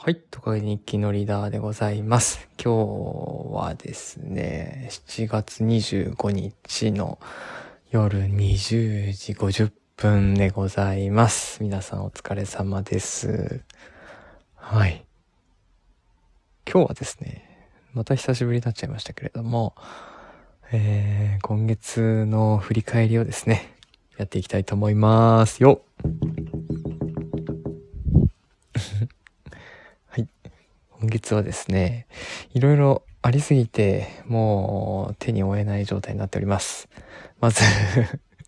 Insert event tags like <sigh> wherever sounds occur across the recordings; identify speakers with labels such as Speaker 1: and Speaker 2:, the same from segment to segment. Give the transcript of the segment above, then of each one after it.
Speaker 1: はい、トカゲ日記のリーダーでございます。今日はですね、7月25日の夜20時50分でございます。皆さんお疲れ様です。はい。今日はですね、また久しぶりになっちゃいましたけれども、えー、今月の振り返りをですね、やっていきたいと思いますよ。今月はですね、いろいろありすぎて、もう手に負えない状態になっております。まず、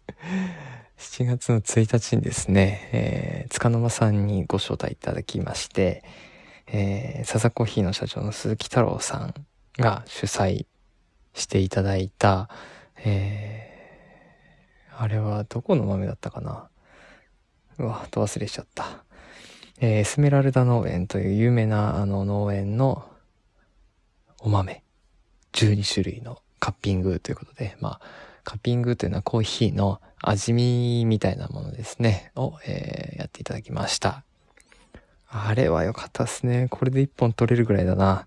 Speaker 1: <laughs> 7月の1日にですね、えー、つかの間さんにご招待いただきまして、えー、笹コーヒーの社長の鈴木太郎さんが主催していただいた、えー、あれはどこの豆だったかな？うわ、と忘れしちゃった。えーエスメラルダ農園という有名なあの農園のお豆。12種類のカッピングということで、まあ、カッピングというのはコーヒーの味見みたいなものですね、を、えーやっていただきました。あれは良かったですね。これで一本取れるぐらいだな。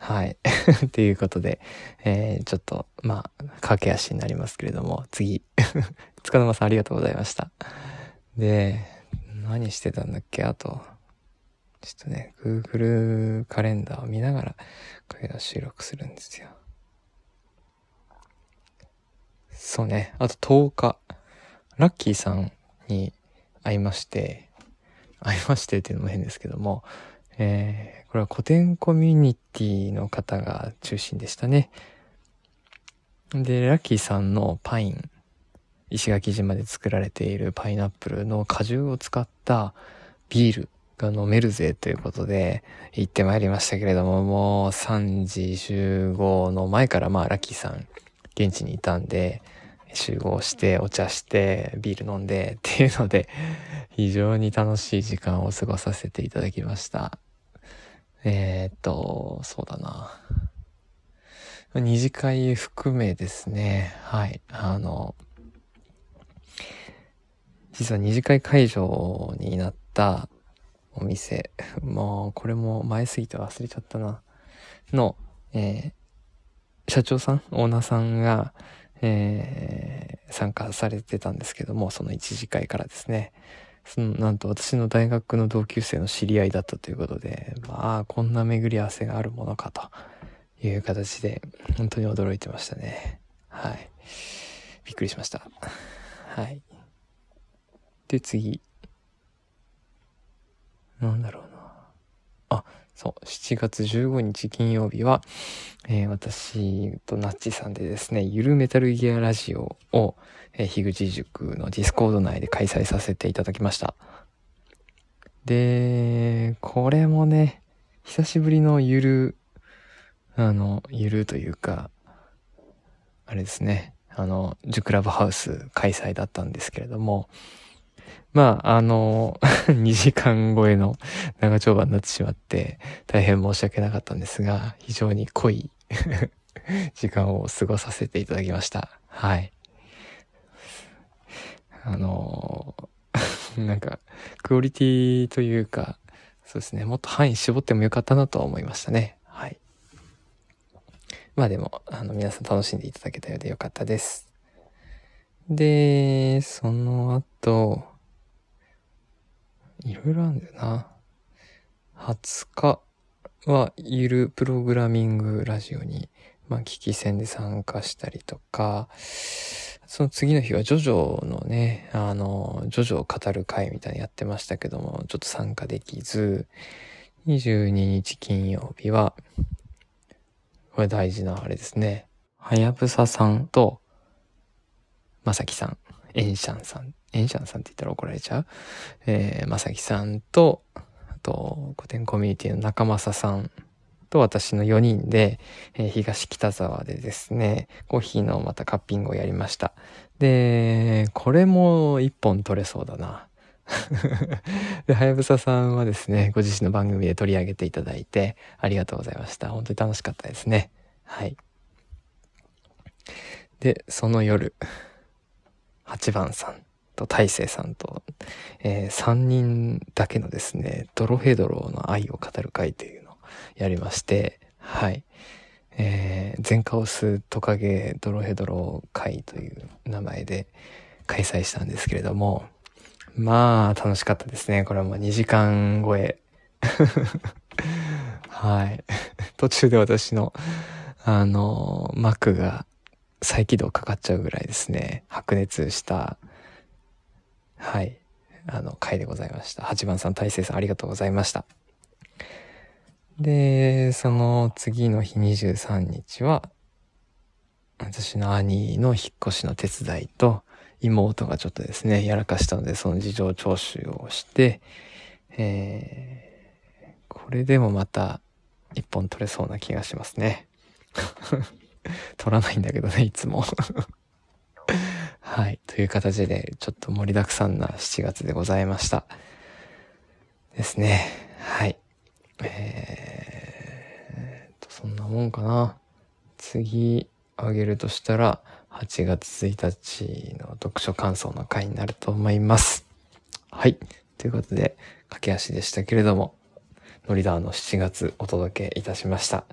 Speaker 1: はい。<laughs> ということで、えーちょっと、まあ、駆け足になりますけれども、次。つかの間さんありがとうございました。で、何してたんだっけ？あと、ちょっとね、Google カレンダーを見ながら、これを収録するんですよ。そうね。あと10日、ラッキーさんに会いまして、会いましてっていうのも変ですけども、えー、これは古典コミュニティの方が中心でしたね。で、ラッキーさんのパイン、石垣島で作られているパイナップルの果汁を使ったビールが飲めるぜということで行ってまいりましたけれども、もう3時集合の前からまあラッキーさん現地にいたんで、集合してお茶してビール飲んでっていうので非常に楽しい時間を過ごさせていただきました。えー、っと、そうだな。二次会含めですね。はい。あの、実は二次会会場になったお店、<laughs> もうこれも前すぎて忘れちゃったな、の、えー社長さん、オーナーさんが、えー参加されてたんですけども、その一次会からですね、そのなんと私の大学の同級生の知り合いだったということで、まあ、こんな巡り合わせがあるものかという形で、本当に驚いてましたね。はい。びっくりしました。はい。で、次。なんだろうな。あ、そう、7月15日金曜日は、えー私とナッチさんでですね、ゆるメタルギアラジオを、えー樋口塾の Discord 内で開催させていただきました。で、これもね、久しぶりのゆる、あの、ゆるというか、あれですね、あの、ジュクラブハウス開催だったんですけれども、まあ、あの、<laughs> 2時間超えの長丁場になってしまって、大変申し訳なかったんですが、非常に濃い <laughs> 時間を過ごさせていただきました。はい。あの、<laughs> なんか、クオリティというか、そうですね、もっと範囲絞ってもよかったなとは思いましたね。はい。まあでも、あの、皆さん楽しんでいただけたようでよかったです。で、その後、いろいろあるんだよな。20日は、ゆるプログラミングラジオに、まあ、聞き戦で参加したりとか、その次の日はジョジョのね、あの、ジョジョを語る会みたいなのやってましたけども、ちょっと参加できず、22日金曜日は、これ大事なあれですね。はやぶささんと、まさきさん、エンシャンさん、エンシャンさんって言ったら怒られちゃうえー、まさきさんと、あと、古典コミュニティの中正さんと私の4人で、えー東北沢でですね、コーヒーのまたカッピングをやりました。で、これも一本取れそうだな。<laughs> で、はやぶささんはですね、ご自身の番組で取り上げていただいて、ありがとうございました。本当に楽しかったですね。はい。で、その夜、8番さんと大勢さんと、えー、3人だけのですね、ドロヘドロの愛を語る会というのをやりまして、はい。えー、全カオストカゲドロヘドロ会という名前で開催したんですけれども、まあ、楽しかったですね。これはもう2時間超え。<laughs> はい。<laughs> 途中で私の、あの、Mac が再起動かかっちゃうぐらいですね、白熱した、はい、あの、回でございました。8番さん、大勢さん、ありがとうございました。で、その次の日23日は、私の兄の引っ越しの手伝いと、妹がちょっとですね、やらかしたので、その事情聴取をして、えー、これでもまた一本取れそうな気がしますね。<laughs> 取らないんだけどね、いつも <laughs> はい。という形で、ちょっと盛りだくさんな7月でございました。ですね。はい。えー、と、そんなもんかな。次、あげるとしたら、8月1日の読書感想の回になると思います。はい。ということで、駆け足でしたけれども、ノリダーの7月お届けいたしました。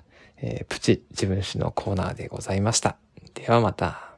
Speaker 1: えー、プチ自分史のコーナーでございました。ではまた。